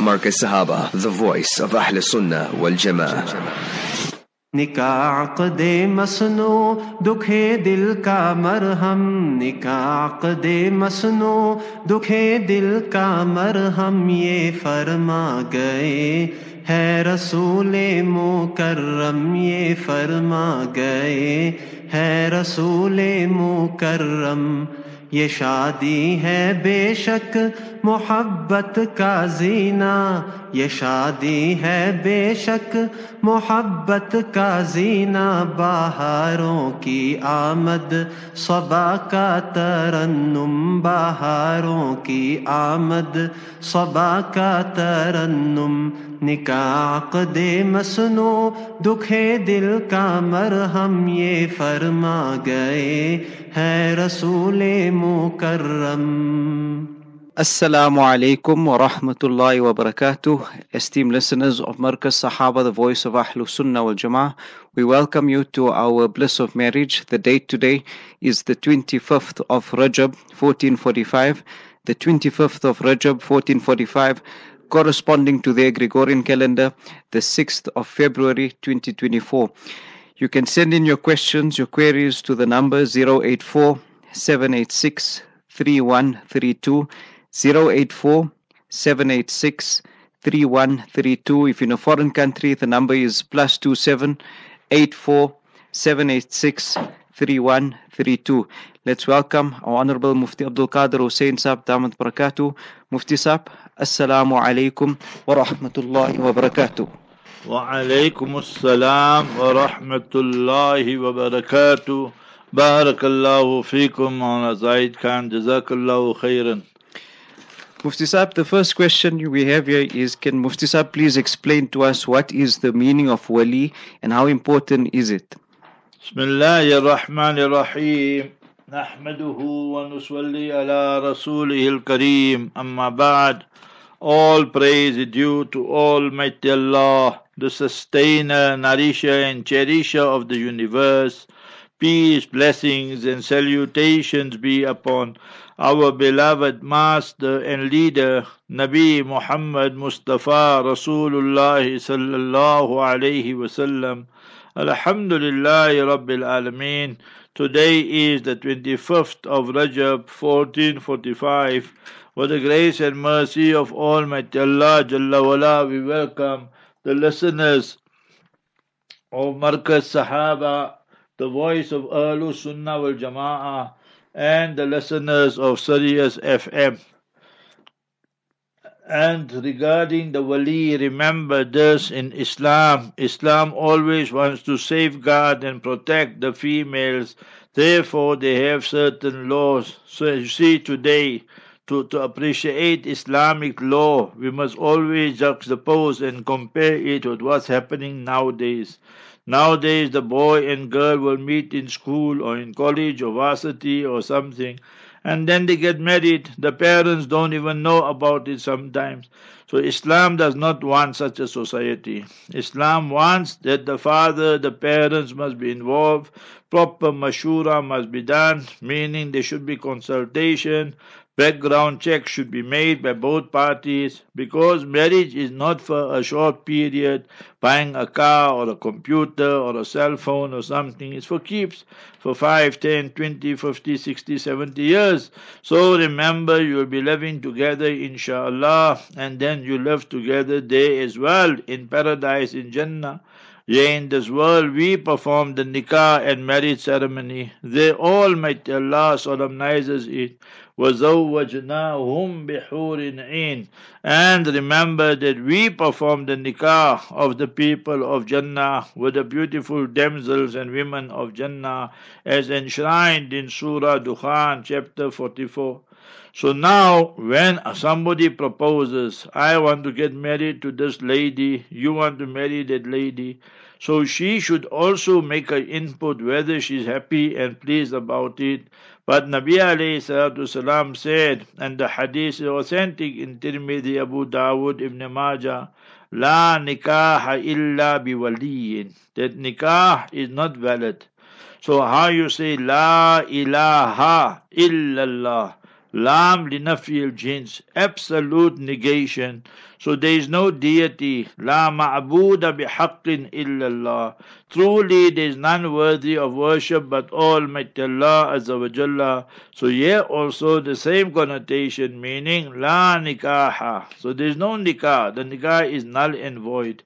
Markaz Sahaba, the voice of Ahl Sunnah wal Jama'ah. निका आकदे मसनो दुखे दिल का मरहम निका आकदे मसनो दुखे दिल का मरहम ये फरमा गए है रसूल मोकर्रम ये फरमा गए है रसूल मोकर्रम یہ شادی ہے بے شک محبت کا زینہ۔ یہ شادی ہے بے شک محبت کا زینہ۔ بہاروں کی آمد، صبا کا ترنم۔ بہاروں کی آمد، صبا کا ترنم۔ निकाक दे मसनो दुखे दिल का मरहम ये फरमा गए है रसूल मुकर्रम Assalamu alaikum wa rahmatullahi wa barakatuh. Esteemed listeners of Markaz Sahaba, the voice of Ahlul Sunnah wal Jama'ah, we welcome you to our bliss of marriage. The date today is the 25th of Rajab 1445. The 25th of Rajab 1445 corresponding to their Gregorian calendar, the 6th of February 2024. You can send in your questions, your queries to the number 084 786 3132. 084 786 3132. If in a foreign country, the number is plus 27 84 786 3132. Let's welcome our Honorable Mufti Abdul Qadir Hussein Sab. Damat Barakatuh. Mufti Saab, Assalamu alaikum wa rahmatullahi wa barakatuh. Wa alaikum assalam wa rahmatullahi wa barakatuh. Barakallahu fikum Mawlana Zaid Khan. Jazakallahu khairan. Mufti the first question we have here is Can Muftisab please explain to us what is the meaning of wali and how important is it? Bismillahir Rahmanir Rahim. نحمده ونصلي على رسوله الكريم أما بعد All praise is due to Almighty Allah, the sustainer, nourisher and cherisher of the universe. Peace, blessings and salutations be upon our beloved master and leader, Nabi Muhammad Mustafa Rasulullah sallallahu alayhi wasallam. Alhamdulillah Rabbil Alameen. Today is the 25th of Rajab 1445. With the grace and mercy of Almighty Allah Jalla wala, we welcome the listeners of Markaz Sahaba, the voice of Ahlul Sunnah wal Jama'ah, and the listeners of Sirius FM. And regarding the wali, remember this in Islam. Islam always wants to safeguard and protect the females. Therefore, they have certain laws. So you see today, to, to appreciate Islamic law, we must always juxtapose and compare it with what's happening nowadays. Nowadays, the boy and girl will meet in school or in college or varsity or something, and then they get married. The parents don't even know about it sometimes. So, Islam does not want such a society. Islam wants that the father, the parents must be involved, proper mashura must be done, meaning there should be consultation, Background check should be made by both parties because marriage is not for a short period. Buying a car or a computer or a cell phone or something is for keeps for 5, 10, 20, 50, 60, 70 years. So remember, you will be living together, inshallah, and then you live together there as well in paradise in Jannah. Yea, in this world we perform the nikah and marriage ceremony. There Almighty Allah solemnizes it. وَزَوَّجْنَاهُمْ بِحُورٍ عِينٍ And remember that we perform the nikah of the people of Jannah with the beautiful damsels and women of Jannah as enshrined in Surah Dukhan chapter 44. So now, when somebody proposes, I want to get married to this lady, you want to marry that lady, so she should also make an input whether she's happy and pleased about it. but Nabi alayhi said, and the hadith is authentic in Tirmidhi, Abu Dawud, Ibn Majah, La nikaha illa biwaliyin. That nikah is not valid. So how you say La ilaha illallah. Lam linafil jins, absolute negation. So there is no deity. La ma'buda bihaqqin illallah. Truly there is none worthy of worship but Almighty Allah Azza. So here also the same connotation meaning La nikaha. So there is no nikah. The nikah is null and void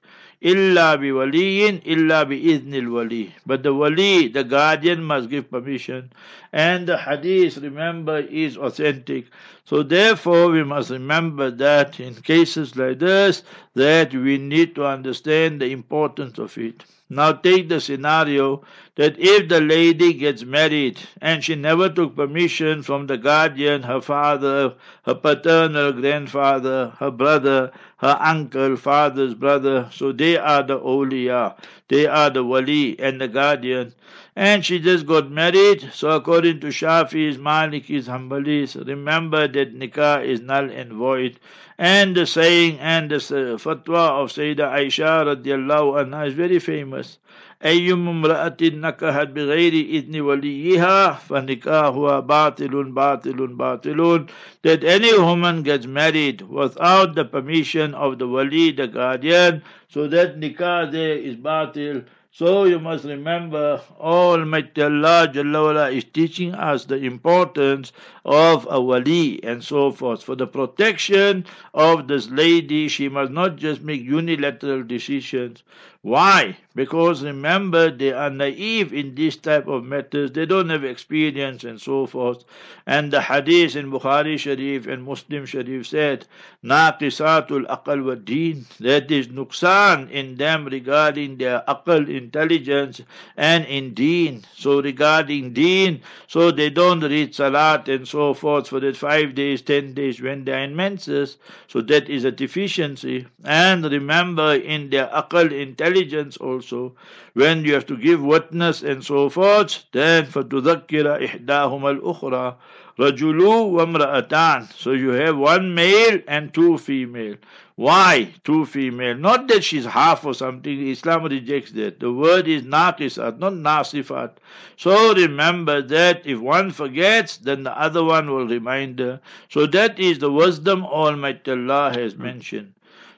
illa bi waliyin illa bi idnil wali. But the wali, the guardian, must give permission. And the hadith, remember, is authentic. So therefore, we must remember that in cases like this, that we need to understand the importance of it. Now take the scenario that if the lady gets married and she never took permission from the guardian, her father, her paternal grandfather, her brother, her uncle, father's brother, so they are the awliya, they are the wali and the guardian. And she just got married, so according to Shafi's, Malikis, Hanbalis, remember that nikah is null and void. And the saying and the fatwa of Sayyidah Aisha radiallahu anha is very famous. أيما امرأة نكحت بغير إذن وليها فنكاحها باطل باطل باطل that any woman gets married without the permission of the wali, the guardian, so that nikah there is batil. so you must remember, Almighty Allah Jalla is teaching us the importance of a wali and so forth. For the protection of this lady, she must not just make unilateral decisions. Why? Because remember, they are naive in this type of matters. They don't have experience and so forth. And the hadith in Bukhari Sharif and Muslim Sharif said, Naqisatul aqal wa deen. That is nuksan in them regarding their aqal, intelligence, and in deen. So regarding deen, so they don't read salat and so forth for that five days, ten days when they are in menses. So that is a deficiency. And remember, in their aqal, intelligence, intelligence also. When you have to give witness and so forth, then فَتُذَكِّرَ إِحْدَاهُمَا الْأُخْرَى Rajulu wamra'atan. So you have one male and two female. Why two female? Not that she's half or something. Islam rejects that. The word is naqisat, not nasifat. So remember that if one forgets, then the other one will remind her. So that is the wisdom Almighty Allah has hmm. mentioned.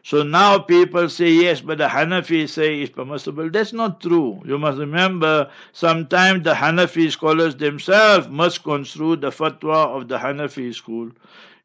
So now people say yes, but the Hanafi say it's permissible. That's not true. You must remember, sometimes the Hanafi scholars themselves must construe the fatwa of the Hanafi school.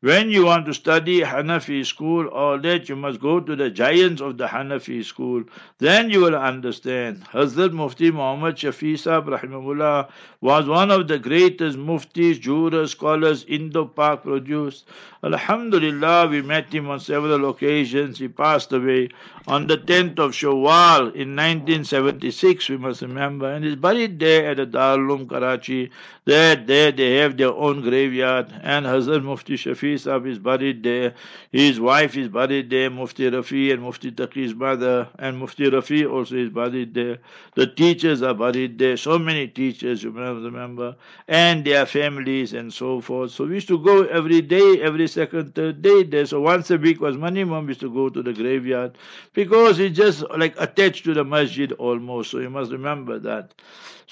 When you want to study Hanafi school, all that, you must go to the giants of the Hanafi school. Then you will understand. Hazrat Mufti Muhammad Shafi Sahib Rahimahullah was one of the greatest muftis, jurors, scholars Indo-Pak produced. Alhamdulillah, we met him on several occasions. He passed away on the 10th of Shawwal in 1976, we must remember, and he's buried there at the Darul Karachi. There, there they have their own graveyard, and Hazrat Mufti Shafi Sahib is buried there. His wife is buried there, Mufti Rafi and Mufti Taqi's mother, and Mufti Rafi also is buried there. The teachers are buried there, so many teachers, you remember, and their families and so forth. So we used to go every day, every second, third day there. So once a week was minimum, we used to go to the graveyard because it's just like attached to the masjid almost. So you must remember that.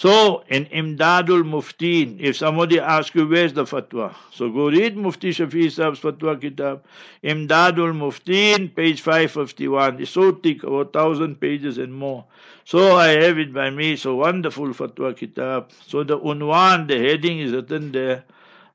So in Imdadul Muftin, if somebody asks you where's the fatwa, so go read Mufti Shafi Saab's fatwa kitab, Imdadul Muftin, page 551. It's so thick, over thousand pages and more. So I have it by me, so wonderful fatwa kitab. So the unwan, the heading is written there,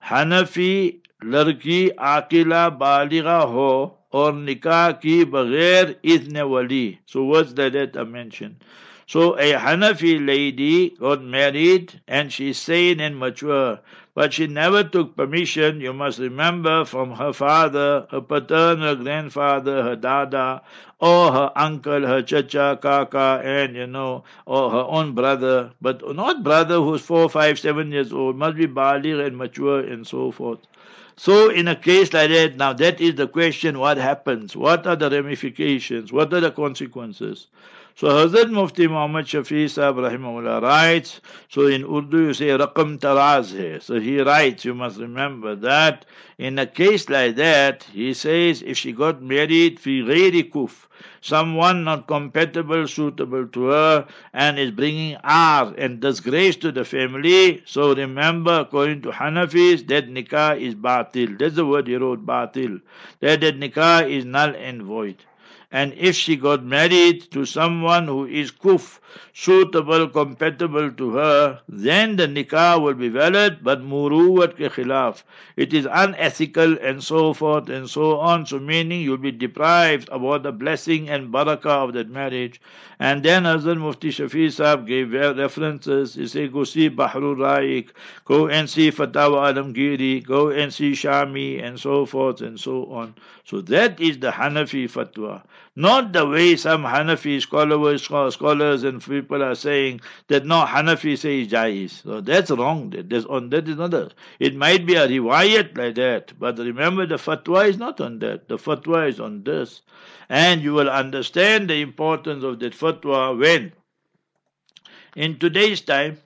Hanafi larki akila Baliga ho, or nikah ki baghair idne wali. So words like that are mentioned. So a Hanafi lady got married and she's sane and mature, but she never took permission, you must remember, from her father, her paternal grandfather, her dada, or her uncle, her chacha, kaka, and you know, or her own brother, but not brother who's four, five, seven years old, must be baligh and mature and so forth. So, in a case like that, now that is the question what happens? What are the ramifications? What are the consequences? So Hazrat Mufti Muhammad Shafi Sahib Rahimahullah writes, so in Urdu you say Raqam Taraz. So he writes, you must remember that in a case like that, he says if she got married fi ghairi kuf, someone not compatible, suitable to her, and is bringing ar and disgrace to the family. So remember, according to Hanafis, that nikah is batil. That's the word he wrote, batil. That, that nikah is null and void. And if she got married to someone who is kuf, suitable, compatible to her, then the nikah will be valid, but muruwat ke khilaf. It is unethical and so forth and so on. So meaning you'll be deprived about the blessing and barakah of that marriage. And then Hazrat Mufti Shafi Sahib gave references. He said, go see Bahrul Raik, go and see Fatawa Alamgiri, go and see Shami, and so forth and so on. So that is the Hanafi fatwa. Not the way some Hanafi scholars, scholars and people are saying that no, Hanafi say Jais. So that's wrong. That's on, that is not a, it might be a riwayat like that, but remember the fatwa is not on that. The fatwa is on this. And you will understand the importance of that fatwa when in today's time,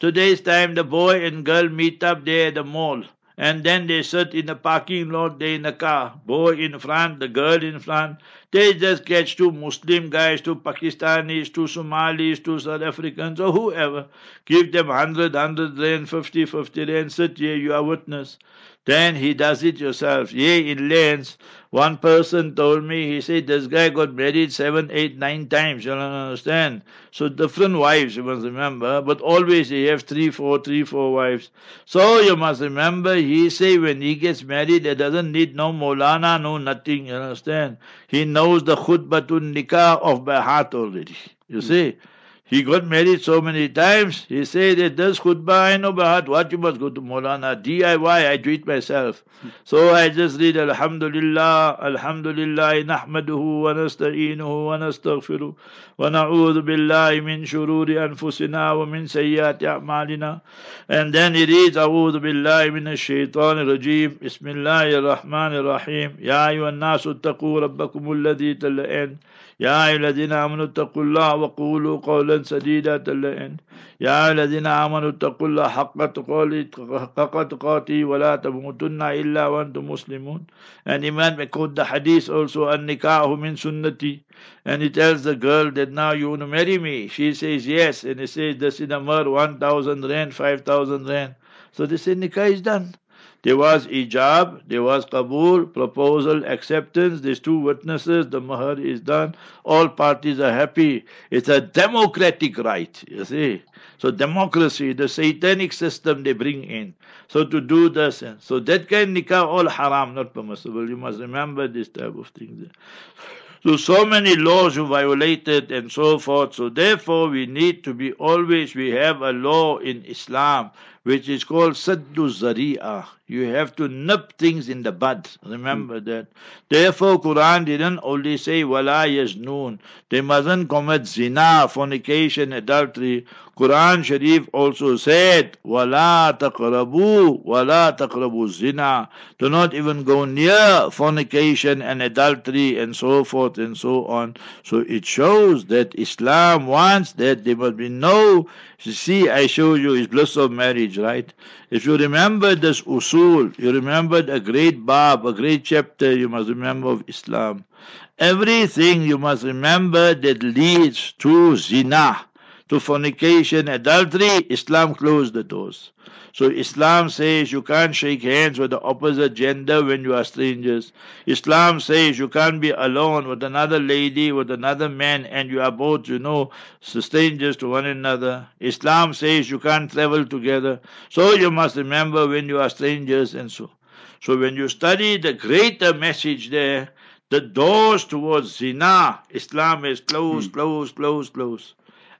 today's time the boy and girl meet up there at the mall and then they sit in the parking lot, they in the car, boy in front, the girl in front. They just catch two Muslim guys, two Pakistanis, two Somalis, two South Africans, or whoever. Give them 100, 100 rand, 50, 50 rand, sit here, you are witness. Then he does it yourself. Yea, in lands, one person told me, he said, this guy got married seven, eight, nine times. You don't understand? So different wives, you must remember. But always he have three, four, three, four wives. So you must remember, he say when he gets married, he doesn't need no molana, no nothing. You understand? He knows the khutbatun nikah of by heart already. You hmm. see? He got married so many times. He said that this khutbah I know by heart. What you must go to Molana. DIY, I do it myself. So I just read Alhamdulillah, Alhamdulillah, nahmaduhu wa nasta'inuhu wa wa na'udhu billahi min shururi anfusina wa min sayyati a'malina. And then he reads, A'udhu billahi min ash-shaytan rajim Bismillahir Rahmanir Rahim. Ya ayyuhan nasu taqoo rabbakum alladhi. يا أيها الذين آمنوا اتقوا الله وقولوا قولا سديدا تلئن يا الذين آمنوا اتقوا الله حق تقاته ولا تموتن إلا وأنتم مسلمون And Imam quote the hadith also النكاح من سنتي and he tells the girl that now you want to marry me she says yes and he says this in a mer 1000 rand 5000 rand so they say nikah is done there was ijab, there was qabul, proposal, acceptance. There's two witnesses, the mahar is done. All parties are happy. It's a democratic right, you see. So democracy, the satanic system they bring in. So to do this, so that kind of nikah, all haram, not permissible. You must remember this type of thing. So, so many laws you violated and so forth. So therefore we need to be always, we have a law in Islam which is called Saddu Zari'ah. You have to nip things in the bud. Remember mm. that. Therefore, Quran didn't only say wala yaznun. They mustn't commit zina, fornication, adultery. Quran Sharif also said, Wala taqrabu, wala taqrabu zina. Do not even go near fornication and adultery and so forth and so on. So it shows that Islam wants that there must be no, you see, I show you is bliss of marriage, right? If you remember this usul, you remembered a great bab, a great chapter you must remember of Islam. Everything you must remember that leads to zina to fornication, adultery, Islam closed the doors. So Islam says you can't shake hands with the opposite gender when you are strangers. Islam says you can't be alone with another lady, with another man, and you are both, you know, strangers to one another. Islam says you can't travel together. So you must remember when you are strangers and so. So when you study the greater message there, the doors towards zina, Islam is closed, hmm. closed, closed, closed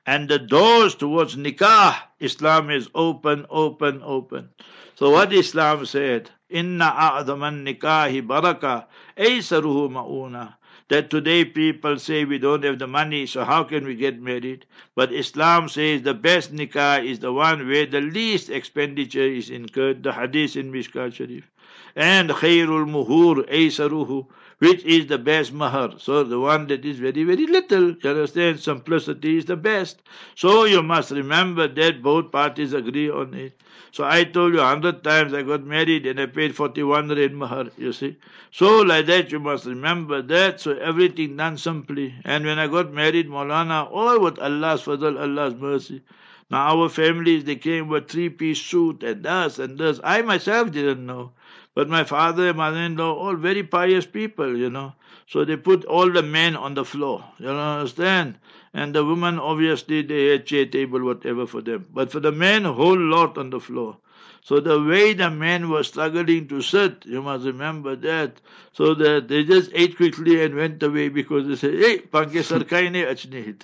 and the doors towards nikah, Islam is open, open, open. So what Islam said, Inna a'zaman nikahi baraka, aysaruhu ma'una. That today people say we don't have the money, so how can we get married? But Islam says the best nikah is the one where the least expenditure is incurred, the hadith in Mishkat Sharif. And khairul muhur aysaruhu. Which is the best mahar. So the one that is very, very little, you understand, simplicity is the best. So you must remember that both parties agree on it. So I told you a hundred times I got married and I paid 41 rand mahar, you see. So like that you must remember that. So everything done simply. And when I got married, Maulana, all with Allah's fadl, Allah's mercy. Now our families, they came with three-piece suit and this and this. I myself didn't know. But my father and mother-in-law, all very pious people, you know. So they put all the men on the floor. You understand? And the women, obviously, they had chair table, whatever for them. But for the men, a whole lot on the floor. So the way the men were struggling to sit, you must remember that. So that they just ate quickly and went away because they said, hey, panke sarkai ne achne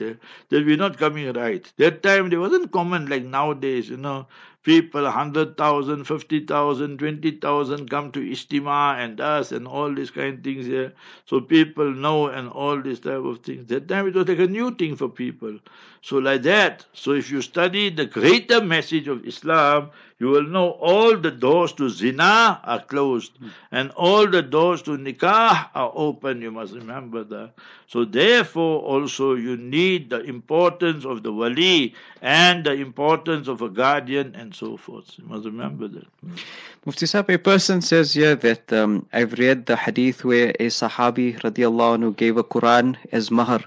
that we're not coming right. That time there wasn't common like nowadays, you know people, 100,000, 50,000, 20,000 come to Istima and us and all these kind of things here. So people know and all these type of things. That time it was like a new thing for people. So like that. So if you study the greater message of Islam, you will know all the doors to zina are closed and all the doors to nikah are open. You must remember that. So therefore also you need the importance of the wali and the importance of a guardian and so forth. You must remember that. Mufti Sahib, a person says here that um, I've read the hadith where a Sahabi radiallahu anhu gave a Quran as mahar.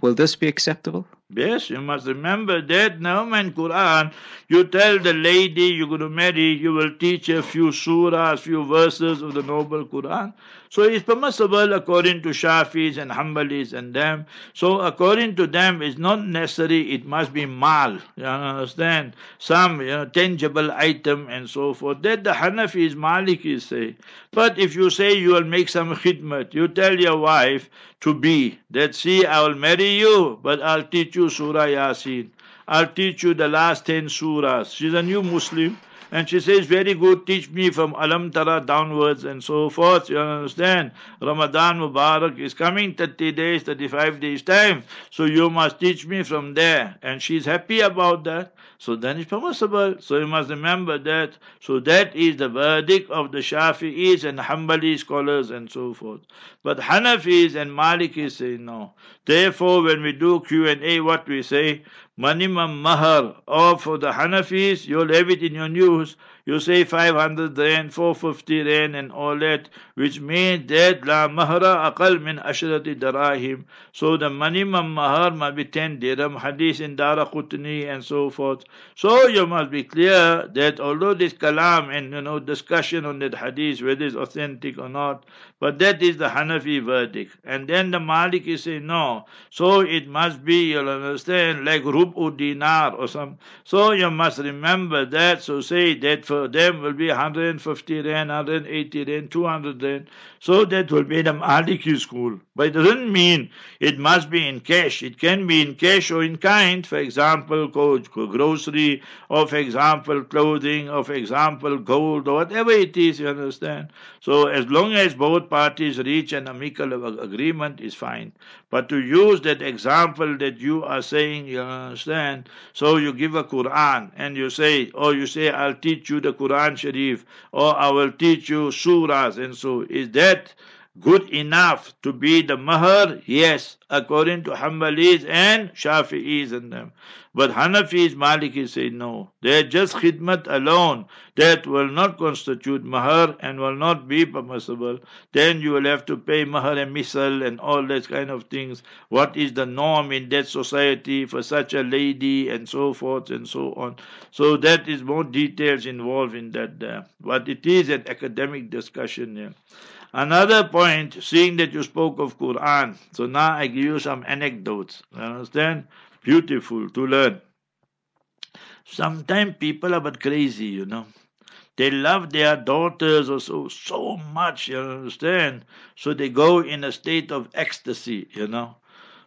Will this be acceptable? Yes, you must remember that now in Quran, you tell the lady you're going to marry, you will teach a few surahs, few verses of the noble Quran. So it's permissible according to Shafis and Hanbalis and them. So according to them, it's not necessary it must be mal. You understand? Some you know, tangible item and so forth. That the Hanafis, Malikis say. But if you say you will make some khidmat, you tell your wife to be that see I will marry you, but I'll teach you Surah Yasin. I'll teach you the last ten surahs. She's a new Muslim. And she says, very good, teach me from Alam Tara downwards and so forth. You understand? Ramadan Mubarak is coming 30 days, 35 days time. So you must teach me from there. And she's happy about that. So then it's permissible. So you must remember that. So that is the verdict of the Shafi'is and Hanbali scholars and so forth. But Hanafis and Malikis say no. Therefore, when we do Q&A, what we say, minimum mahar, or for the Hanafis, you'll have it in your news, you say 500 rand, 450 rand and all that, which means that la mahra aqal min ashrati darahim. So the minimum mahar must be 10 dirham, hadith in Dara Qutni and so forth. So you must be clear that although this kalam and you know discussion on that hadith, whether it's authentic or not, but that is the Hanafi verdict. And then the Maliki say no. So it must be, you'll understand, like rubu dinar or some. So you must remember that. So say that for for them will be 150 rand, 180 rand, 200 rand. So that will be the Maliki school. But it doesn't mean it must be in cash. It can be in cash or in kind. For example, grocery, or for example, clothing, or for example, gold, or whatever it is, you understand. So as long as both parties reach an amicable agreement is fine. But to use that example that you are saying, you understand, so you give a Quran and you say, or you say, I'll teach you the Quran Sharif, or I will teach you surahs, and so. Is that good enough to be the mahar? Yes, according to Hanbalis and Shafi'is and them. But Hanafis, Malikis say no. They're just khidmat alone. That will not constitute mahar and will not be permissible. Then you will have to pay mahar and misal and all that kind of things. What is the norm in that society for such a lady and so forth and so on. So that is more details involved in that there. But it is an academic discussion here. Another point, seeing that you spoke of Quran, so now I give you some anecdotes. You understand? Beautiful to learn. Sometimes people are but crazy, you know. They love their daughters or so so much, you understand? So they go in a state of ecstasy, you know.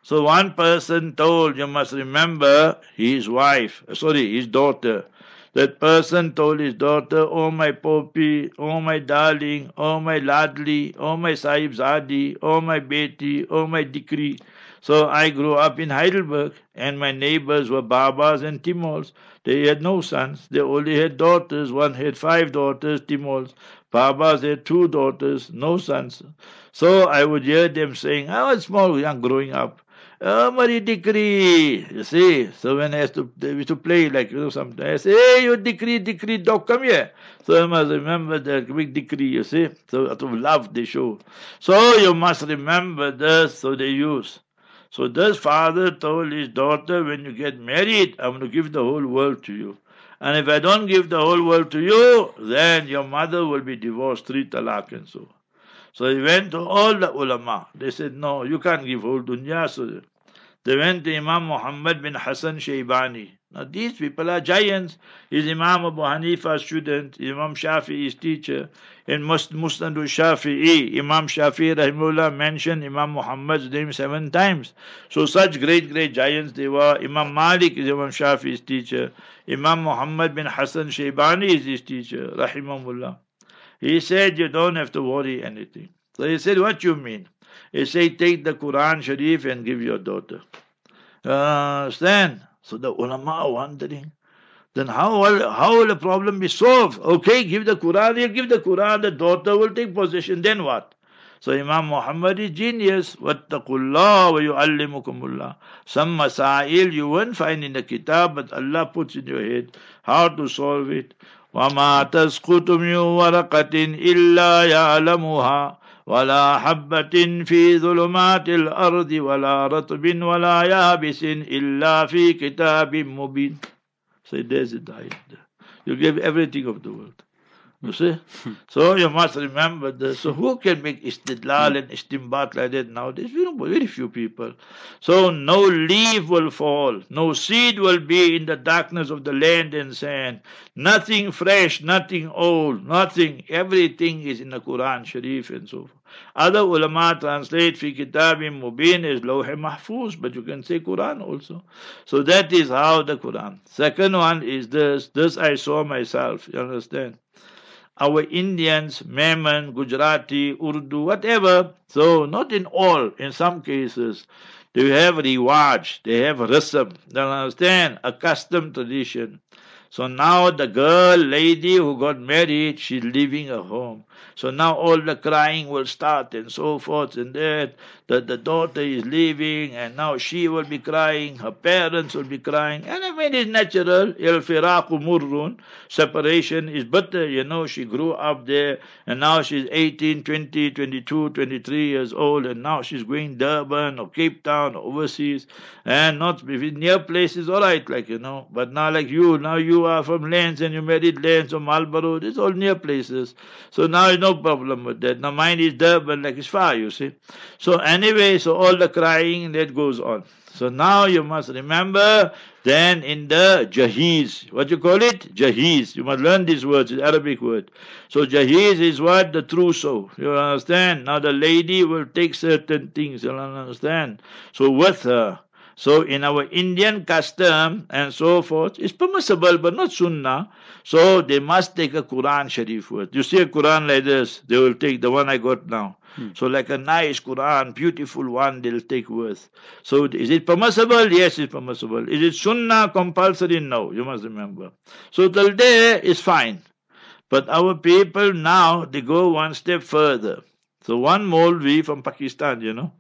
So one person told, you must remember, his wife, sorry, his daughter, that person told his daughter, Oh my Poppy, oh my darling, oh my ladli, oh my Sahibzadi, oh my Beti, oh my Dikri. So I grew up in Heidelberg, and my neighbors were Babas and Timols. They had no sons, they only had daughters. One had five daughters, Timols. Babas had two daughters, no sons. So I would hear them saying, I was small, young, growing up. Oh, Mari Dikri, you see. So when I used to, they to play like, you know, sometimes I say, hey, you Dikri, Dikri, dog, come here. So I must remember that big Dikri, you see. So out of love they show. So you must remember this, so they use. So this father told his daughter, when you get married, I'm going to give the whole world to you. And if I don't give the whole world to you, then your mother will be divorced, three talaq and so. So he went to all the ulama. They said, no, you can't give whole dunya. So they went to Imam Muhammad bin Hassan Shaybani. Now these people are giants. He's Imam Abu Hanifa's student, Imam Shafi'i's teacher. In Musnad Shafi'i, Imam Shafi'i Rahimullah mentioned Imam Muhammad's name seven times. So such great, great giants they were. Imam Malik is Imam Shafi'i's teacher. Imam Muhammad bin Hassan Shaybani is his teacher, Rahimahullah. He said, you don't have to worry anything. So he said, what you mean? He said, take the Quran Sharif and give your daughter. Uh, understand? So the ulama are wondering, then how will, how will the problem be solved? Okay, give the Quran, you give the Quran, the daughter will take possession, then what? So Imam Muhammad is genius. وَاتَّقُوا اللَّهَ وَيُعَلِّمُكُمُ اللَّهِ Some masail you won't find in the kitab, but Allah puts in your head how to solve it. وَمَا تَسْقُطُ مِنْ وَرَقَةٍ إِلَّا يَعْلَمُهَا ولا حبة في ظلمات الأرض ولا رطب ولا يابس إلا في كتاب مبين. So there's it. You give everything of the world. You see? Hmm. so you must remember this. So who can make istidlal and istimbat like that nowadays? Very, very few people. So no leaf will fall, no seed will be in the darkness of the land and sand. Nothing fresh, nothing old, nothing. Everything is in the Quran Sharif and so forth. Other ulama translate fi kitabim mubin is lawh mahfuz, but you can say Quran also. So that is how the Quran. Second one is this. This I saw myself. You understand? Our Indians, Memon, Gujarati, Urdu, whatever. So not in all, in some cases, they have riwaj, they have rasam, they understand, a custom tradition. So now the girl, lady who got married, she's leaving her home. So now all the crying will start and so forth and that. The, the daughter is leaving and now she will be crying, her parents will be crying. And I mean, it's natural. Il firaku murrun. Separation is bitter. You know, she grew up there and now she's 18, 20, 22, 23 years old and now she's going Durban or Cape Town or overseas and not near places, all right, like, you know. But now like you, now you are from Lens and you married Lens or Marlborough. It's all near places. So now know no problem with that. Now mine is there, but like it's far, you see. So anyway, so all the crying that goes on. So now you must remember then in the jahiz, what you call it? Jahiz. You must learn these words, it's Arabic word. So jahiz is what? The trousseau. You understand? Now the lady will take certain things, you understand? So with her. So in our Indian custom and so forth, it's permissible but not sunnah. So they must take a Quran Sharif word. You see a Quran like this, they will take the one I got now. Hmm. So like a nice Quran, beautiful one, they'll take worth. So is it permissible? Yes, it's permissible. Is it sunnah compulsory? No, you must remember. So till there is fine. But our people now, they go one step further. So one Molvi from Pakistan, you know.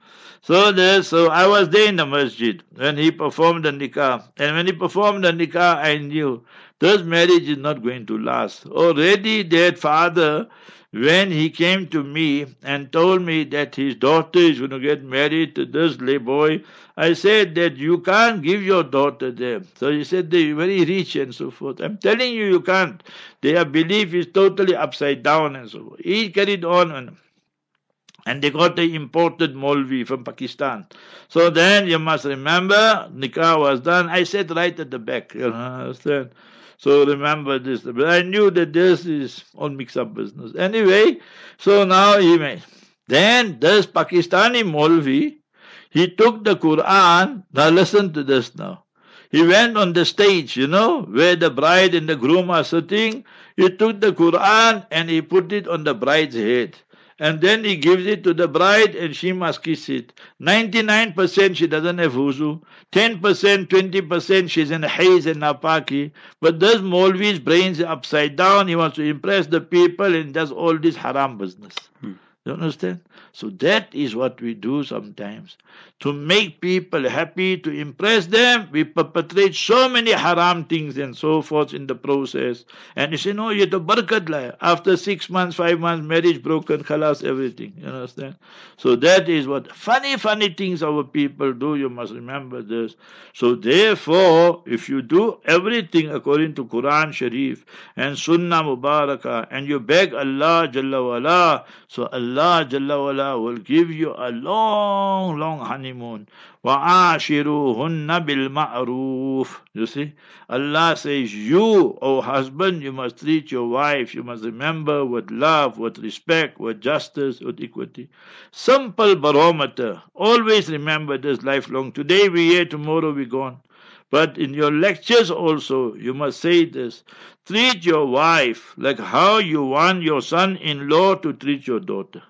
So there, so I was there in the masjid when he performed the nikah. And when he performed the nikah, I knew this marriage is not going to last. Already that father, when he came to me and told me that his daughter is going to get married to this boy, I said that you can't give your daughter there. So he said they're very rich and so forth. I'm telling you, you can't. Their belief is totally upside down and so forth. He carried on and and they got the imported Molvi from Pakistan. So then you must remember, Nikah was done. I said right at the back, you understand? So remember this. But I knew that this is all mixed up business. Anyway, so now he made. Then this Pakistani Molvi, he took the Quran. Now listen to this now. He went on the stage, you know, where the bride and the groom are sitting. He took the Quran and he put it on the bride's head. And then he gives it to the bride and she must kiss it. 99% she doesn't have wuzu, 10%, 20% she's in haze and napaki, but this Maulvi's brains upside down, he wants to impress the people and does all this haram business. Hmm. You understand? So that is what we do sometimes. To make people happy, to impress them, we perpetrate so many haram things and so forth in the process. And you say, no, you to barakat la. After six months, five months, marriage broken, khalas, everything. You understand? So that is what funny, funny things our people do. You must remember this. So therefore, if you do everything according to Quran Sharif and Sunnah Mubarakah and you beg Allah Jalla wala, so Allah Jalla wala will give you a long, long honeymoon. وَعَاشِرُوهُنَّ بِالْمَعْرُوفِ You see, Allah says, you, O husband, you must treat your wife, you must remember with love, with respect, with justice, with equity. Simple barometer. Always remember this lifelong. Today we here, tomorrow we gone. But in your lectures also, you must say this. Treat your wife like how you want your son-in-law to treat your daughter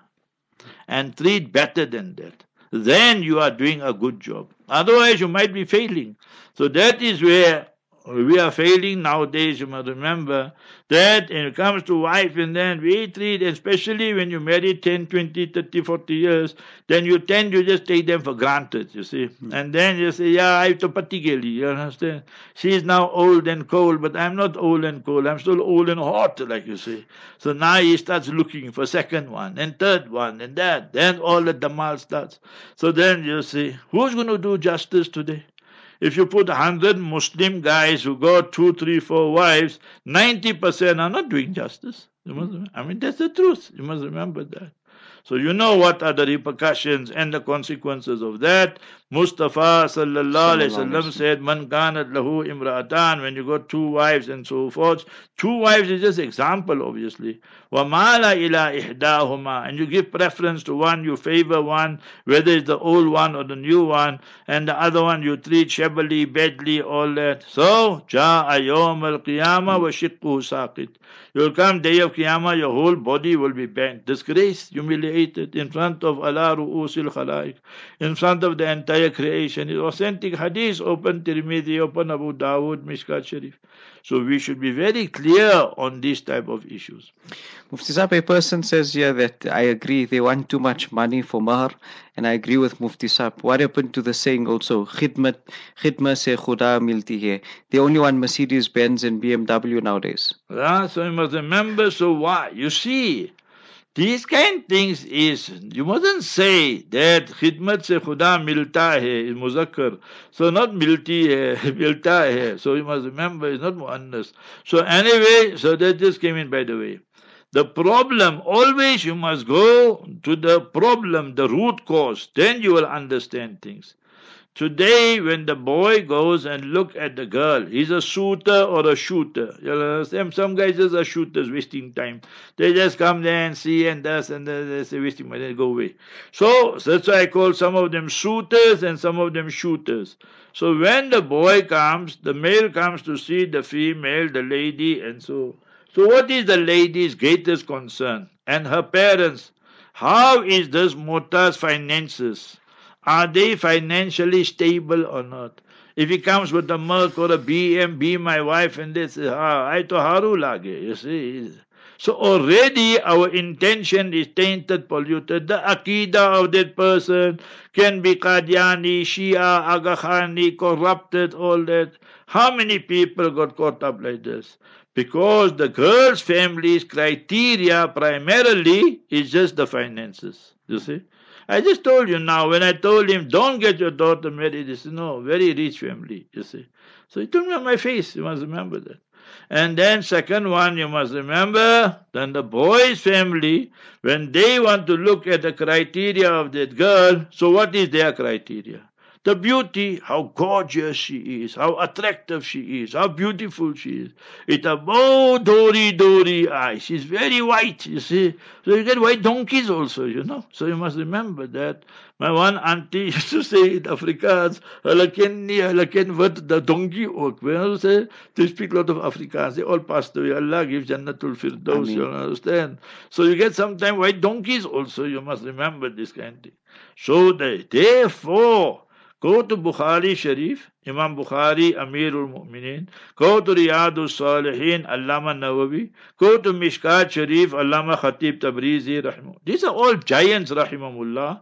and treat better than that. Then you are doing a good job. Otherwise, you might be failing. So that is where we are failing nowadays. You must remember that when it comes to wife and then we treat, especially when you marry 10, 20, 30, 40 years, then you tend to just take them for granted, you see. Mm. And then you say, yeah, I have to particularly, you understand? She is now old and cold, but I'm not old and cold. I'm still old and hot, like you say. So now he starts looking for second one and third one and that. Then all the damal starts. So then you see, who's going to do justice today? If you put 100 Muslim guys who got two, three, four wives, 90% are not doing justice. Must, I mean, that's the truth. You must remember that. So you know what are the repercussions and the consequences of that. Mustafa sallallahu alaihi wasallam said, "Man kanat lahu imra'atan." When you got two wives and so forth, two wives is just example, obviously. Wa mala ila ihdahuma, and you give preference to one, you favor one, whether it's the old one or the new one, and the other one you treat shabbily, badly, all that. So, ja'a yawm al-qiyamah wa shiqquhu saqit. You'll come day of Qiyamah, your whole body will be bent, disgraced, humiliated in front of Allah ru'usil khalaik, in front of the entire creation. It's authentic hadith, open Tirmidhi, open Abu Dawood, Mishkat Sharif. So we should be very clear on these type of issues. Mufti Saab, a person says here that I agree they want too much money for mahar, and I agree with Mufti Saab. What happened to the saying also, khidmat, khidmat se khuda milti hai. They only want Mercedes Benz and BMW nowadays. Yeah, so you must remember, so why? You see, these kind of things is, you mustn't say that khidmat se khuda milta hai, is muzakkar. So not milti hai, milta hai. So you must remember, it's not muannas. So anyway, so that just came in by the way. The problem, always you must go to the problem, the root cause, then you will understand things. Today, when the boy goes and look at the girl, he's a suitor or a shooter. You understand? Some guys just are shooters, wasting time. They just come there and see and this and then they say wasting money, they go away. So that's why I call some of them shooters and some of them shooters. So when the boy comes, the male comes to see the female, the lady, and so. So what is the lady's greatest concern? And her parents, how is this motor's finances? Are they financially stable or not? If he comes with a Merc or a BM, be my wife, and this, ah, I to haru lage, you see. So already our intention is tainted, polluted. The akida of that person can be Qadiani, Shia, Aga corrupted, all that. How many people got caught up like this? Because the girl's family's criteria primarily is just the finances. You see? I just told you now, when I told him, don't get your daughter married, he said, no, very rich family, you see. So he told me on my face, you must remember that. And then second one, you must remember, then the boy's family, when they want to look at the criteria of that girl, so what is their criteria? The beauty, how gorgeous she is, how attractive she is, how beautiful she is. It's a oh dory dory eyes. She's very white, you see. So you get white donkeys also, you know. So you must remember that. My one auntie used to say in Afrikaans, hulle ken nie, hulle ken wat the donkey ook. Well, say, they speak a lot of Afrikaans. They all passed away. Allah gives Jannatul Firdaus, you understand. So you get sometimes white donkeys also. You must remember this kind of thing. So they, therefore, Go to Bukhari Sharif, Imam Bukhari, Amirul Mu'mineen. Go to Riyadul Salihin, Allama Nawawi. Go to Mishkat Sharif, Allama Khatib Tabrizi, Rahimu. These are all giants, Rahimahullah.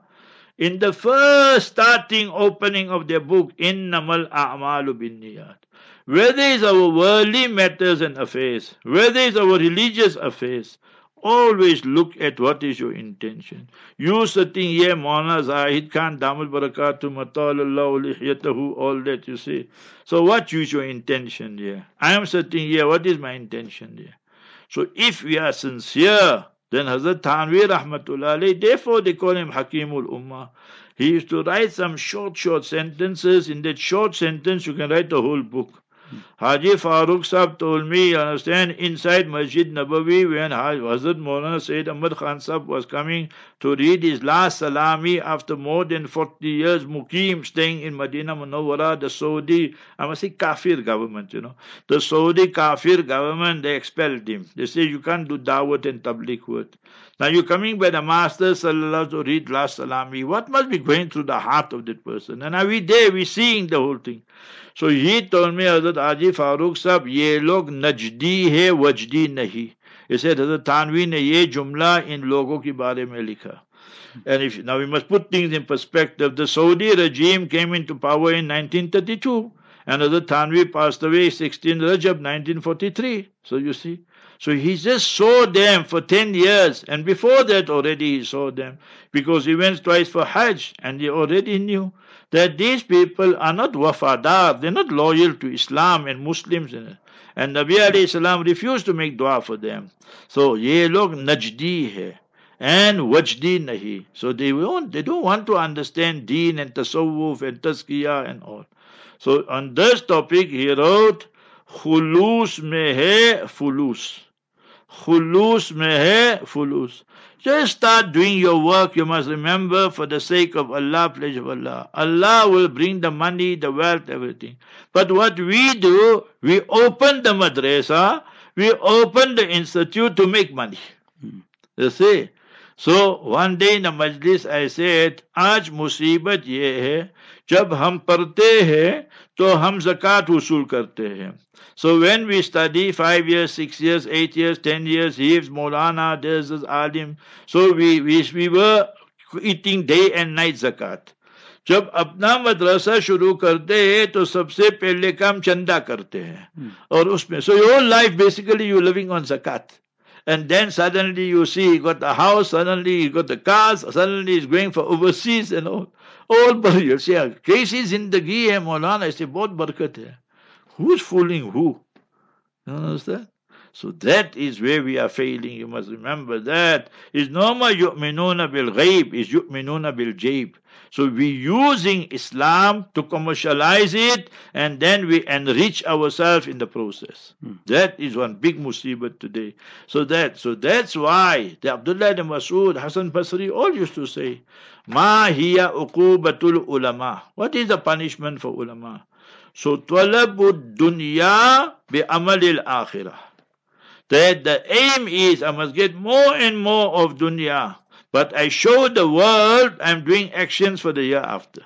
In the first starting opening of their book, Innamal A'malu bin Niyat. Whether it's our worldly matters and affairs, whether it's our religious affairs, Always look at what is your intention. You sitting here, Maulana Zahid Khan, Damul Barakatuh, Matalallahu Lihyatahu, all that you see. So what is your intention here? I am sitting here, what is my intention here? So if we are sincere, then Hazrat Thanvi Rahmatullah therefore they call him Hakimul Ummah. He used to write some short, short sentences. In that short sentence, you can write the whole book. Haji Farooq Sahib told me, you understand, inside Masjid Nabawi when Hazrat Maulana Sayyid Ahmad Khan Sahib was coming to read his last salami after more than 40 years mukim staying in Medina Munawwara, the Saudi, I must say kafir government, you know. The Saudi kafir government, they expelled him. They say you can't do dawat and tabligh work. Now you're coming by the Master Sallallahu to read last salami. What must be going through the heart of that person? And are we there? We're seeing the whole thing. So he, तौर में हजरत आजी फारूक साहब ये लोग नजदी Najdi, he, नहीं इसे हजरत थानवी ने ये जुमला इन लोगों के बारे में लिखा And if now we must put things in perspective, the Saudi regime came into power in 1932, and Hazrat Thanvi passed away 16 Rajab 1943. So you see, so he just saw them for 10 years, and before that already he saw them because he went twice for Hajj and he already knew that these people are not wafadar, they're not loyal to Islam and Muslims. And Nabi alayhi salam refused to make dua for them. So, ye log najdi hai and wajdi nahi. So they won't, they don't want to understand deen and tasawwuf and tazkiyah and all. So on this topic he wrote, khulus mein hai fulus. Khulus mein hai fulus. Just start doing your work. You must remember, for the sake of Allah, pleasure of Allah. Allah will bring the money, the wealth, everything. But what we do, we open the madrasa, we open the institute to make money. Hmm. You see? So one day in the majlis I said, आज मुसीबत ये है जब हम पढ़ते हैं तो हम जक़ात वसूल करते हैं so when we study five years six years eight years ten years heaves Maulana this आलिम so we we we were day and night जक़ात जब अपना मदरसा शुरू करते हैं तो सबसे पहले काम चंदा करते हैं। हम्म। और उसमें so your life basically you living on जक़ात and then suddenly you see he got the house, suddenly he got the cars, suddenly he's going for overseas and all. All but you see, uh, cases in the Ghee and Maulana, I say, both barakat. Who's fooling who? You understand? So that is where we are failing. You must remember that. Is norma yu'minuna bil ghaib, is yu'minuna bil jaib. So we're using Islam to commercialize it and then we enrich ourselves in the process. Hmm. That is one big musibat today. So that so that's why the Abdullah ibn Masud, Hassan Basri all used to say, Ma hiya uqubatul ulama. What is the punishment for ulama? So talabu dunya bi amalil akhirah. That the aim is I must get more and more of dunya. But I show the world I'm doing actions for the year after.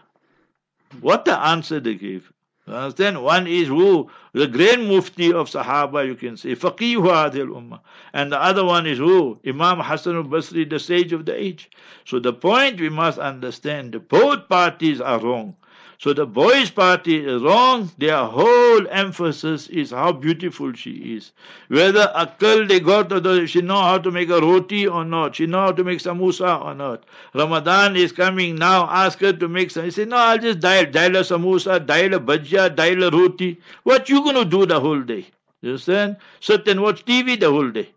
What the answer they gave. Understand? One is who? The grand mufti of Sahaba, you can say. Faqih Adil ummah. And the other one is who? Imam Hassan al-Basri, the sage of the age. So the point we must understand, both parties are wrong. So the boys' party is wrong. Their whole emphasis is how beautiful she is. Whether akal they got, or she know how to make a roti or not. She know how to make samosa or not. Ramadan is coming now. Ask her to make some. He said, no, I'll just dial, dial a samosa, dial a bhajia, dial a roti. What you going to do the whole day? You understand? Sit and watch TV the whole day.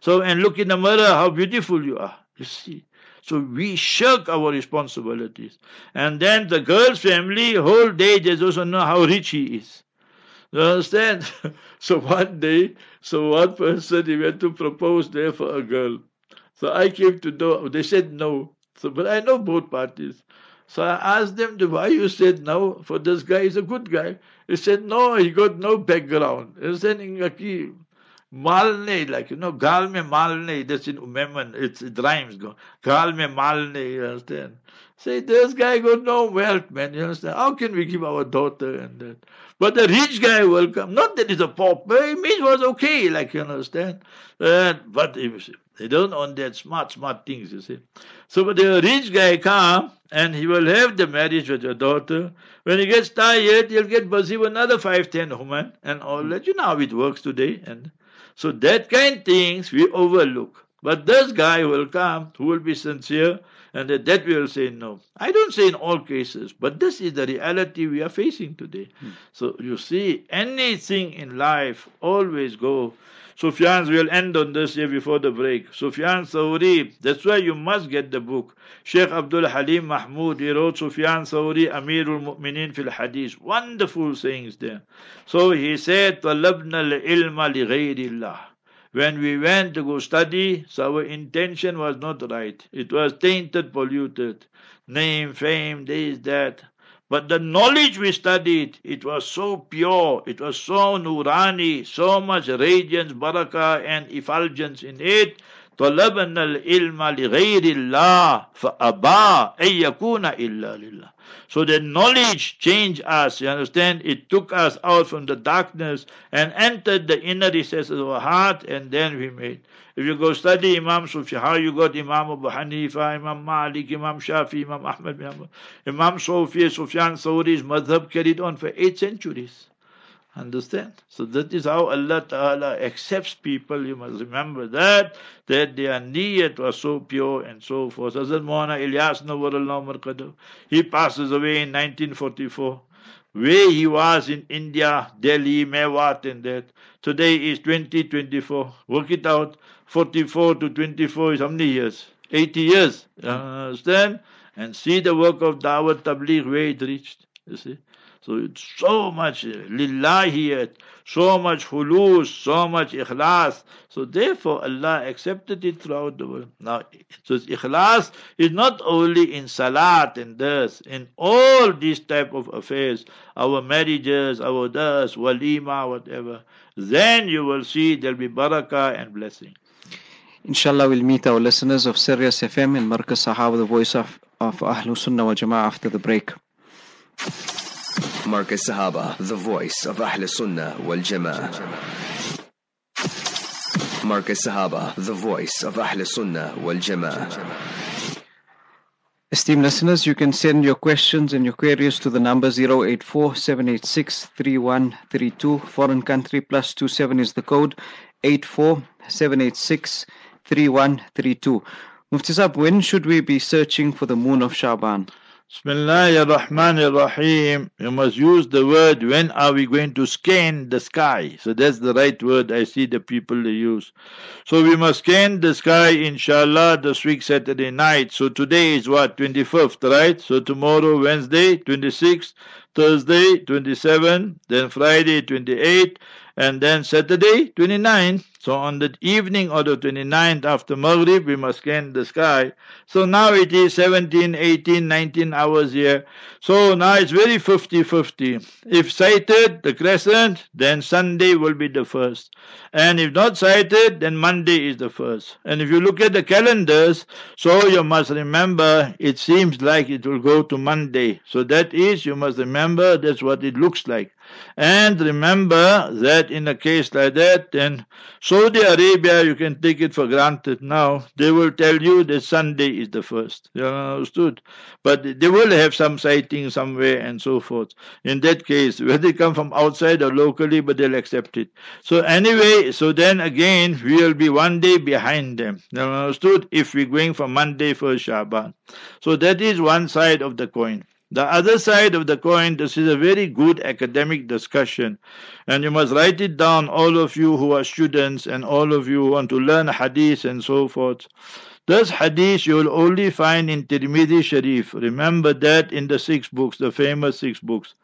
So, and look in the mirror how beautiful you are. You see. So we shirk our responsibilities. And then the girl's family, whole day they also know how rich he is. You understand? so one day, so one person he went to propose there for a girl. So I came to know, they said no. So, but I know both parties. So I asked them, why you said no for this guy? He's a good guy. He said, no, he got no background. He said, Malne, like, you know, gal me malne, that's in Umeman, it's, it rhymes. Gal me malne, you understand? Say, this guy got no wealth, man, you understand? How can we give our daughter and that? But the rich guy will come. Not that he's a pauper, he means was okay, like, you understand? But they don't own that smart, smart things, you see. So, but the rich guy come and he will have the marriage with your daughter. When he gets tired, he'll get busy with another five, ten women and all that. You know how it works today. And so that kind of things we overlook. But this guy will come who will be sincere and that, that we will say no. I don't say in all cases, but this is the reality we are facing today. Hmm. So you see, anything in life always go Sufyan, we'll end on this here before the break. Sufyan Thawri, that's why you must get the book. Sheikh Abdul Halim Mahmoud, he wrote Sufyan Thawri, Amirul Mu'minin fil Hadith. Wonderful sayings there. So he said, طَلَبْنَا الْعِلْمَ لِغَيْرِ اللَّهِ when we went to go study, so our intention was not right. It was tainted, polluted. Name, fame, this, that. But the knowledge we studied, it was so pure, it was so nurani, so much radiance, barakah, and effulgence in it. طلبنا العلم لغير الله فأبى أن يكون إلا لله so the knowledge changed us, you understand? It took us out from the darkness and entered the inner recesses of our heart, and then we made. If you go study Imam Sufi, how you got Imam Abu Hanifa, Imam Malik, Imam Shafi, Imam Ahmad, Imam, Imam Sufi, Sufyan Thawri's madhab carried on for eight centuries. Understand? So that is how Allah Ta'ala accepts people. You must remember that, that their niyat was so pure and so forth. Hazrat Maulana Ilyas Markadu, he passes away in 1944. Where he was in India, Delhi, Mewat and that. Today is 2024. Work it out. 44 to 24 is how many years? 80 years. Understand? And see the work of Dawat Tabligh where it reached. You see? So it's so much lillahiyat, so much hulus, so much ikhlas. So therefore Allah accepted it throughout the world. Now, so ikhlas is not only in salat and this, in all these type of affairs, our marriages, our das, walima, whatever. Then you will see there'll be barakah and blessing. Inshallah, we'll meet our listeners of Sirius FM in Markaz Sahaba, the voice of, of Ahlul Sunnah wa Jama'ah after the break. Markaz Sahaba, the voice of Ahl Sunnah wal Jama'ah. Markaz Sahaba, the voice of Ahl Sunnah wal Jama'ah. Esteemed listeners, you can send your questions and your queries to the number 084 786 3132. Foreign country plus 27 is the code 84 786 3132. Mufti when should we be searching for the moon of Shaban? Bismillah ar-Rahman ar-Rahim. You must use the word when are we going to scan the sky. So that's the right word I see the people use. So we must scan the sky inshallah this week Saturday night. So today is what 25th right? So tomorrow Wednesday 26th, Thursday 27th, then Friday 28, and then Saturday 29. So on the evening of the 29th after Maghrib, we must scan the sky. So now it is 17, 18, 19 hours here. So now it's very 50-50. If sighted, the crescent, then Sunday will be the first. And if not sighted, then Monday is the first. And if you look at the calendars, so you must remember, it seems like it will go to Monday. So that is, you must remember, that's what it looks like. And remember that in a case like that, then Saudi Arabia, you can take it for granted now, they will tell you that Sunday is the first. You understood? But they will have some sighting somewhere and so forth. In that case, whether they come from outside or locally, but they'll accept it. So anyway, so then again, we will be one day behind them. You understood? If we're going for Monday for Shaban. So that is one side of the coin. The other side of the coin, this is a very good academic discussion. And you must write it down, all of you who are students and all of you who want to learn hadith and so forth. This hadith you will only find in Tirmidhi Sharif. Remember that in the six books, the famous six books.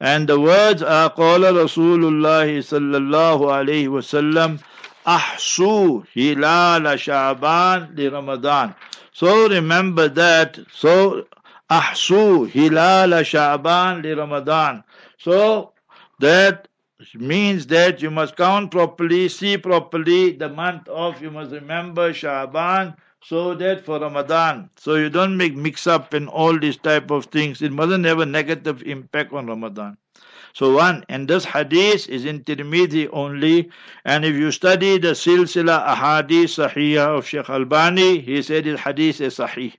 And the words are Qala Rasulullah sallallahu alayhi wasallam Ahsu Hilal Sha'ban li Ramadan. So remember that. So ahsu hilal Sha'ban li Ramadan. So that means that you must count properly, see properly the month of, you must remember Sha'ban so that for Ramadan, so you don't make mix up and all these type of things. It mustn't have a negative impact on Ramadan. So one, and this hadith is in Tirmidhi only. And if you study the silsila ahadith sahih of Sheikh Albani, he said his hadith is sahih.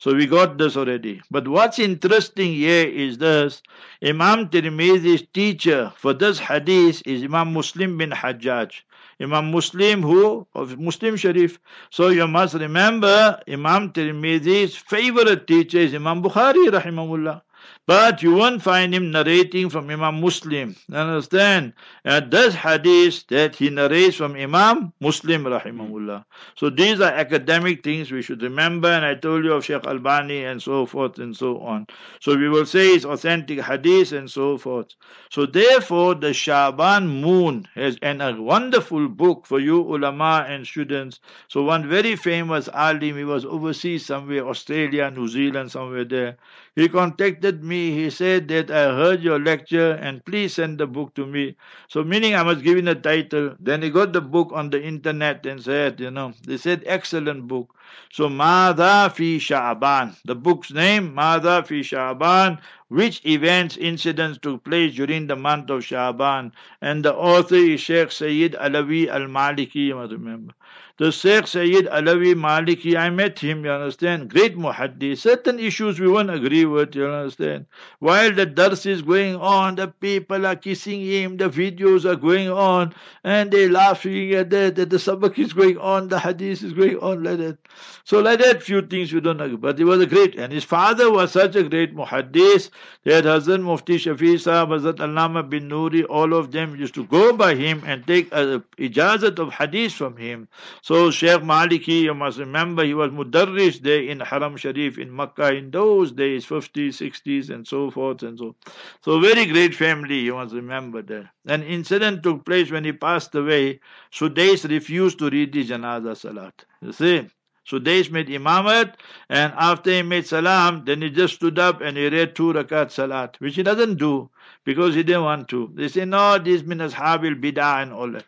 So we got this already. But what's interesting here is this. Imam Tirmidhi's teacher for this hadith is Imam Muslim bin Hajjaj. Imam Muslim who of Muslim Sharif. So you must remember Imam Tirmidhi's favorite teacher is Imam Bukhari rahimahullah. But you won't find him narrating from Imam Muslim. Understand? And this hadith that he narrates from Imam Muslim rahimahullah. So these are academic things we should remember. And I told you of Sheikh Albani and so forth and so on. So we will say it's authentic hadith and so forth. So therefore the Shaban moon has and a wonderful book for you ulama and students. So one very famous alim, he was overseas somewhere, Australia, New Zealand, somewhere there. He contacted me. He said that I heard your lecture and please send the book to me. So, meaning I was given a title. Then he got the book on the internet and said, you know, they said, excellent book. So, Mada fi Sha'ban. The book's name, Mada fi Sha'ban. Which events, incidents took place during the month of Sha'ban. And the author is Sheikh Sayyid Alawi al Maliki, you must remember. The Sheikh Sayyid Alawi Maliki, I met him, you understand, great muhaddith. Certain issues we won't agree with, you understand. While the dars is going on, the people are kissing him, the videos are going on, and they're laughing at that, that the sabak is going on, the hadith is going on like that. So like that, few things we don't agree. But he was a great, and his father was such a great muhaddith that Hazrat Mufti Shafi Sahib, Hazrat Allama Banuri, all of them used to go by him and take a ijazat of hadith from him. So Sheikh Maliki, you must remember, he was Mudarris there in Haram Sharif in Makkah in those days, 50s, 60s, and so forth and so. So very great family, you must remember that. An incident took place when he passed away. Sudais refused to read the Janaza Salat. You see? Sudais made imamat, and after he made salam, then he just stood up and he read two rakat salat, which he doesn't do because he didn't want to. They say, no, this means habil bid'ah and all that.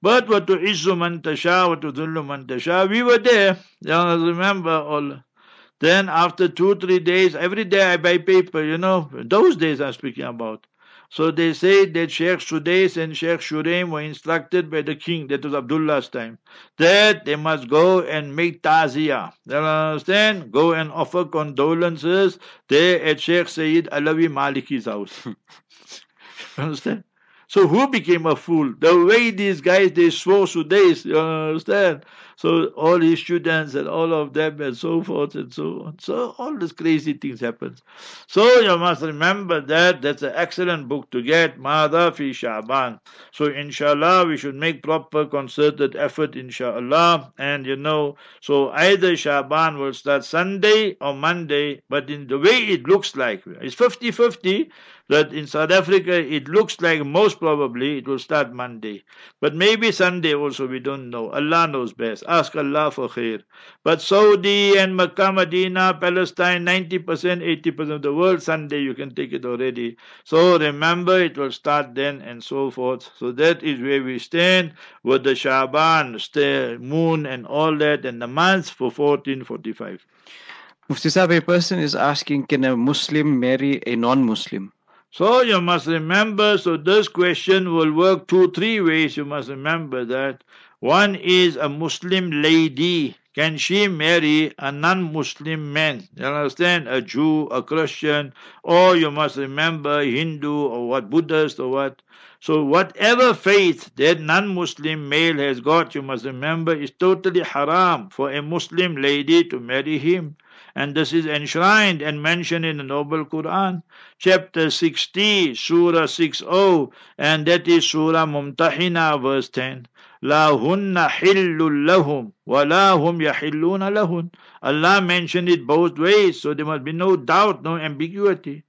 But what to tasha, what to dhullu man tasha, we were there. You remember all. Then after two, three days, every day I buy paper, you know, those days I'm speaking about. So they say that Sheikh Sudais and Sheikh Shuraim were instructed by the king, that was Abdullah's time, that they must go and make taziyah. You understand? Go and offer condolences there at Sheikh Sayyid Alawi Maliki's house. understand? So who became a fool? The way these guys they swore Sudais, you understand? So all his students and all of them and so forth and so on. So all these crazy things happen. So you must remember that that's an excellent book to get, Mada fi Sha'ban. So inshallah we should make proper concerted effort inshallah. And you know, so either Sha'ban will start Sunday or Monday, but in the way it looks like, it's 50-50 that in South Africa it looks like most probably it will start Monday. But maybe Sunday also, we don't know. Allah knows best. Ask Allah for khair. But Saudi and Makkah, Medina, Palestine, 90%, 80% of the world, Sunday you can take it already. So remember it will start then and so forth. So that is where we stand with the Shaban, moon and all that and the months for 1445. Mufti Sahib, a person is asking, can a Muslim marry a non-Muslim? So you must remember, so this question will work two, three ways. You must remember that. One is a Muslim lady. Can she marry a non-Muslim man? You understand? A Jew, a Christian, or you must remember Hindu or what, Buddhist or what. So whatever faith that non-Muslim male has got, you must remember, is totally haram for a Muslim lady to marry him. and this is enshrined and mentioned in the Noble Quran, chapter 60, Surah 60, and that is Surah Mumtahina, verse 10. لا هن hillul لهم ولا هم يحلون لهن. Allah mentioned it both ways, so there must be no doubt, no ambiguity.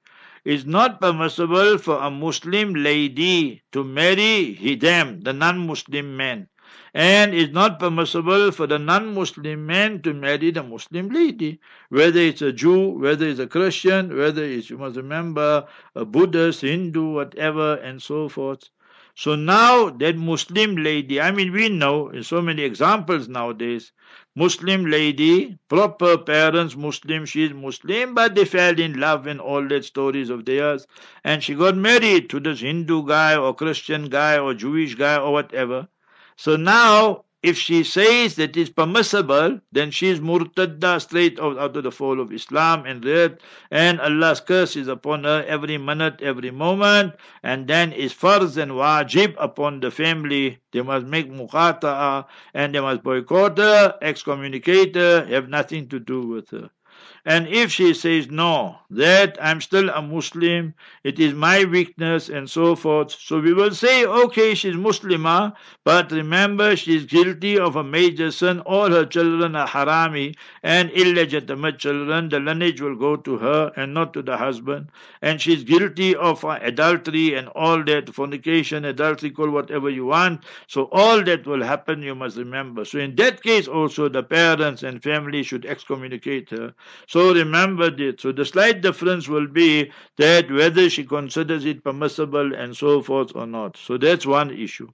It's not permissible for a Muslim lady to marry him, the non-Muslim man. And it's not permissible for the non-Muslim man to marry the Muslim lady, whether it's a Jew, whether it's a Christian, whether it's, you must remember, a Buddhist, Hindu, whatever, and so forth. So now that Muslim lady, I mean, we know in so many examples nowadays, Muslim lady, proper parents, Muslim, she's Muslim, but they fell in love and all that stories of theirs. And she got married to this Hindu guy or Christian guy or Jewish guy or whatever. So now if she says that it's permissible, then she is murtadda straight out, out of the fold of Islam and that, and Allah's curse is upon her every minute, every moment, and then is farz and wajib upon the family. They must make muqata'a and they must boycott her, excommunicate her, have nothing to do with her. And if she says, no, that I'm still a Muslim, it is my weakness and so forth, so we will say, okay, she's Muslimah, but remember she's guilty of a major sin, all her children are harami and illegitimate children, the lineage will go to her and not to the husband, and she's guilty of adultery and all that, fornication, adultery, call whatever you want, so all that will happen, you must remember. So in that case also the parents and family should excommunicate her. So remember this. So the slight difference will be that whether she considers it permissible and so forth or not. So that's one issue.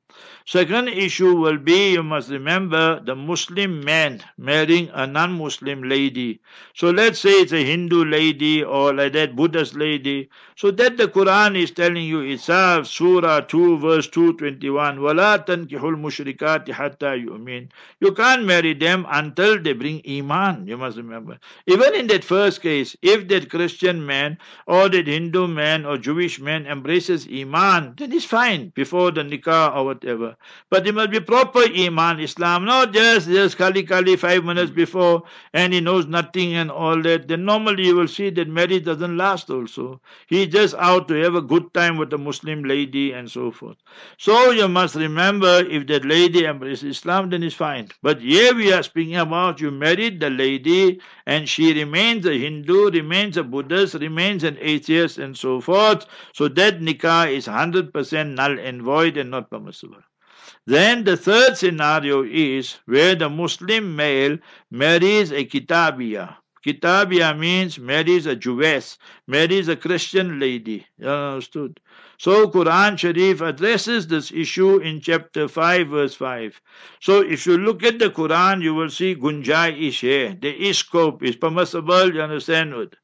Second issue will be you must remember the Muslim man marrying a non-Muslim lady. So let's say it's a Hindu lady or like that Buddhist lady. So that the Quran is telling you itself, Surah 2 verse 221, وَلَا تَنْكِحُ الْمُشْرِكَاتِ حَتَّى يُؤْمِنُ You can't marry them until they bring Iman, you must remember. Even in that first case, if that Christian man or that Hindu man or Jewish man embraces Iman, then it's fine before the nikah or whatever. But it must be proper Iman, Islam, not just, just kali kali five minutes before and he knows nothing and all that. Then normally you will see that marriage doesn't last also. He just out to have a good time with a Muslim lady and so forth. So you must remember if that lady embraces Islam, then it's fine. But here we are speaking about you married the lady and she remains a Hindu, remains a Buddhist, remains an atheist and so forth. So that nikah is 100% null and void and not permissible. Then the third scenario is where the Muslim male marries a kitabiya. Kitabia means marries a Jewess, marries a Christian lady. You understood? So Quran Sharif addresses this issue in chapter 5 verse 5. So if you look at the Quran, you will see Gunjai is here. The is is permissible, you understand?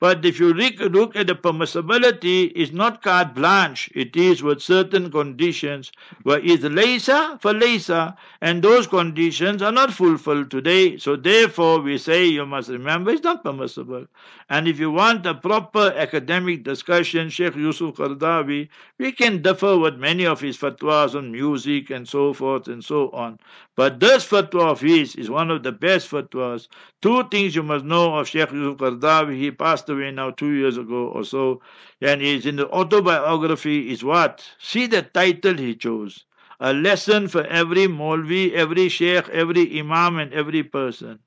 But if you look at the permissibility, it's not carte blanche. It is with certain conditions. Where is laysa for laysa, and those conditions are not fulfilled today. So therefore, we say you must remember it's not permissible. And if you want a proper academic discussion, Sheikh Yusuf Qardawi, we can differ with many of his fatwas on music and so forth and so on. But this fatwa of his is one of the best fatwas. Two things you must know of Sheikh Yusuf Qardawi. He passed away now two years ago or so. And he's in the autobiography is what? See the title he chose. A lesson for every Molvi, every Sheikh, every Imam and every person.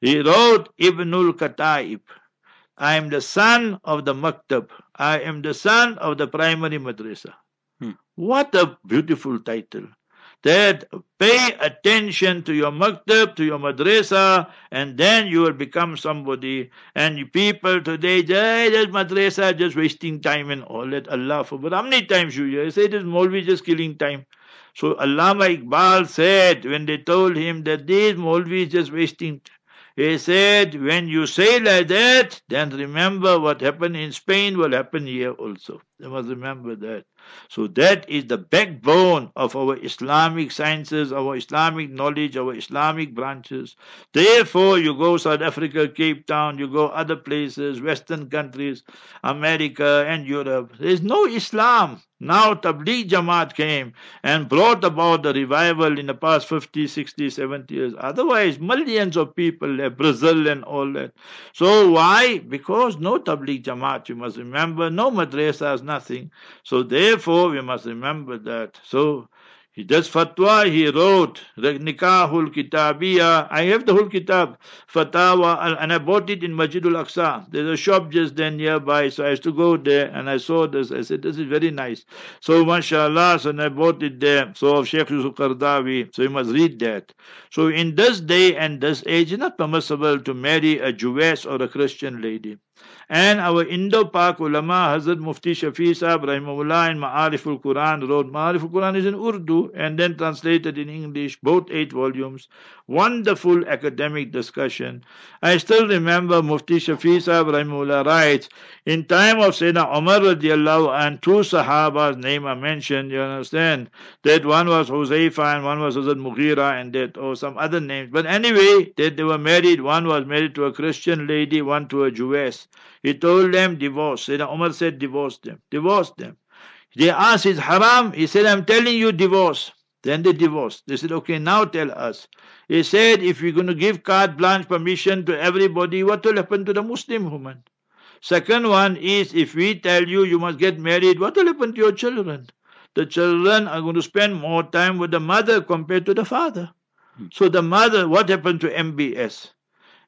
He wrote Ibnul Kataib. I am the son of the maktab. I am the son of the primary madrasa. Hmm. What a beautiful title. That pay attention to your maktab, to your madrasa, and then you will become somebody. And people today, just madrasa, just wasting time and all that. Allah forbid. How many times you hear? Say this Molvi just killing time. So Allama Iqbal said when they told him that this Molvi is just wasting time. He said, when you say like that, then remember what happened in Spain will happen here also. You must remember that. So that is the backbone of our Islamic sciences, our Islamic knowledge, our Islamic branches. Therefore, you go South Africa, Cape Town, you go other places, Western countries, America and Europe. There is no Islam. Now Tabligh Jamaat came and brought about the revival in the past 50, 60, 70 years. Otherwise, millions of people left Brazil and all that. So why? Because no Tabligh Jamaat, you must remember, no madrasas, nothing. So therefore, we must remember that. So he does fatwa, he wrote Nikahul Kitabiya. I have the whole kitab, Fatawa, and I bought it in Masjidul Aqsa. There's a shop just then nearby, so I used to go there and I saw this. I said, This is very nice. So, mashallah, so I bought it there. So, of Sheikh Yusuf Qardawi, so you must read that. So, in this day and this age, it's not permissible to marry a Jewess or a Christian lady. And our Indo-Pak ulama, Hazrat Mufti Shafi Sahib Rahimahullah in Ma'arif al-Quran wrote, Ma'arif al-Quran is in Urdu and then translated in English, both eight volumes. Wonderful academic discussion. I still remember Mufti Shafi Sahib Rahimahullah writes, in time of Sayyidina Umar radiallahu and two Sahabas name are mentioned, you understand, that one was Huzaifa and one was Hazrat Mughira and that, or some other names. But anyway, that they were married, one was married to a Christian lady, one to a Jewess. He told them divorce. Sayyidina Umar said divorce them. Divorce them. They asked, is haram? He said, I'm telling you divorce. Then they divorced. They said, okay, now tell us. He said, if you're going to give carte blanche permission to everybody, what will happen to the Muslim woman? Second one is, if we tell you you must get married, what will happen to your children? The children are going to spend more time with the mother compared to the father. Hmm. So the mother, what happened to MBS?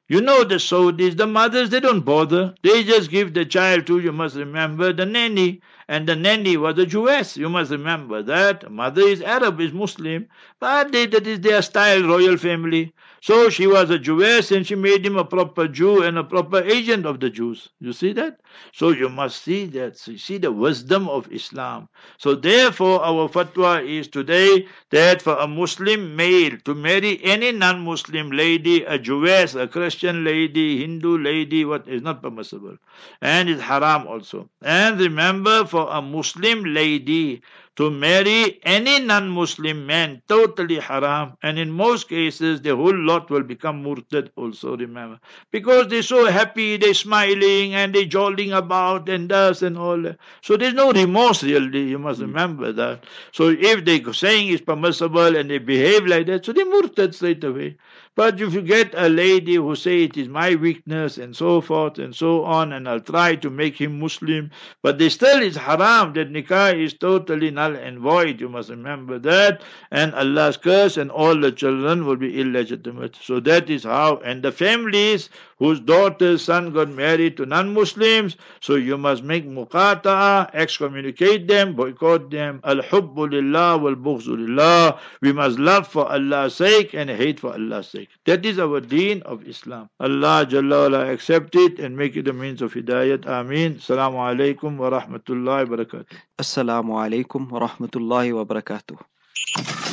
You know the Saudis, the mothers, they don't bother. They just give the child to, you must remember, the nanny. And the nanny was a Jewess. You must remember that. Mother is Arab, is Muslim. But they, that is their style, royal family. So she was a Jewess and she made him a proper Jew and a proper agent of the Jews. You see that? So you must see that. See the wisdom of Islam. So therefore our fatwa is today that for a Muslim male to marry any non-Muslim lady, a Jewess, a Christian lady, Hindu lady, what is not permissible. And it's haram also. And remember for a Muslim lady to marry any non-Muslim man, totally haram. And in most cases, the whole lot will become murtad also, remember. Because they're so happy, they're smiling and they're jolting about and thus and all that. So there's no remorse really, you must hmm. remember that. So if they're saying it's permissible and they behave like that, so they're murtad straight away. But if you get a lady who say it is my weakness and so forth and so on, and I'll try to make him Muslim, but they still is haram, that nikah is totally null and void. You must remember that. And Allah's curse and all the children will be illegitimate. So that is how. And the families whose daughter's son got married to non-Muslims, so you must make muqata'a, excommunicate them, boycott them. Al-hubbu lillah wal-bughzu lillah. We must love for Allah's sake and hate for Allah's sake. That is our deen of Islam. Allah Jalla wala accept it and make it a means of hidayat. Ameen. Assalamu alaikum wa rahmatullahi wa barakatuh. Assalamu alaikum wa rahmatullahi wa barakatuh.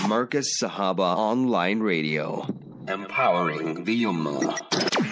Markaz Sahaba Online Radio. Empowering the Ummah.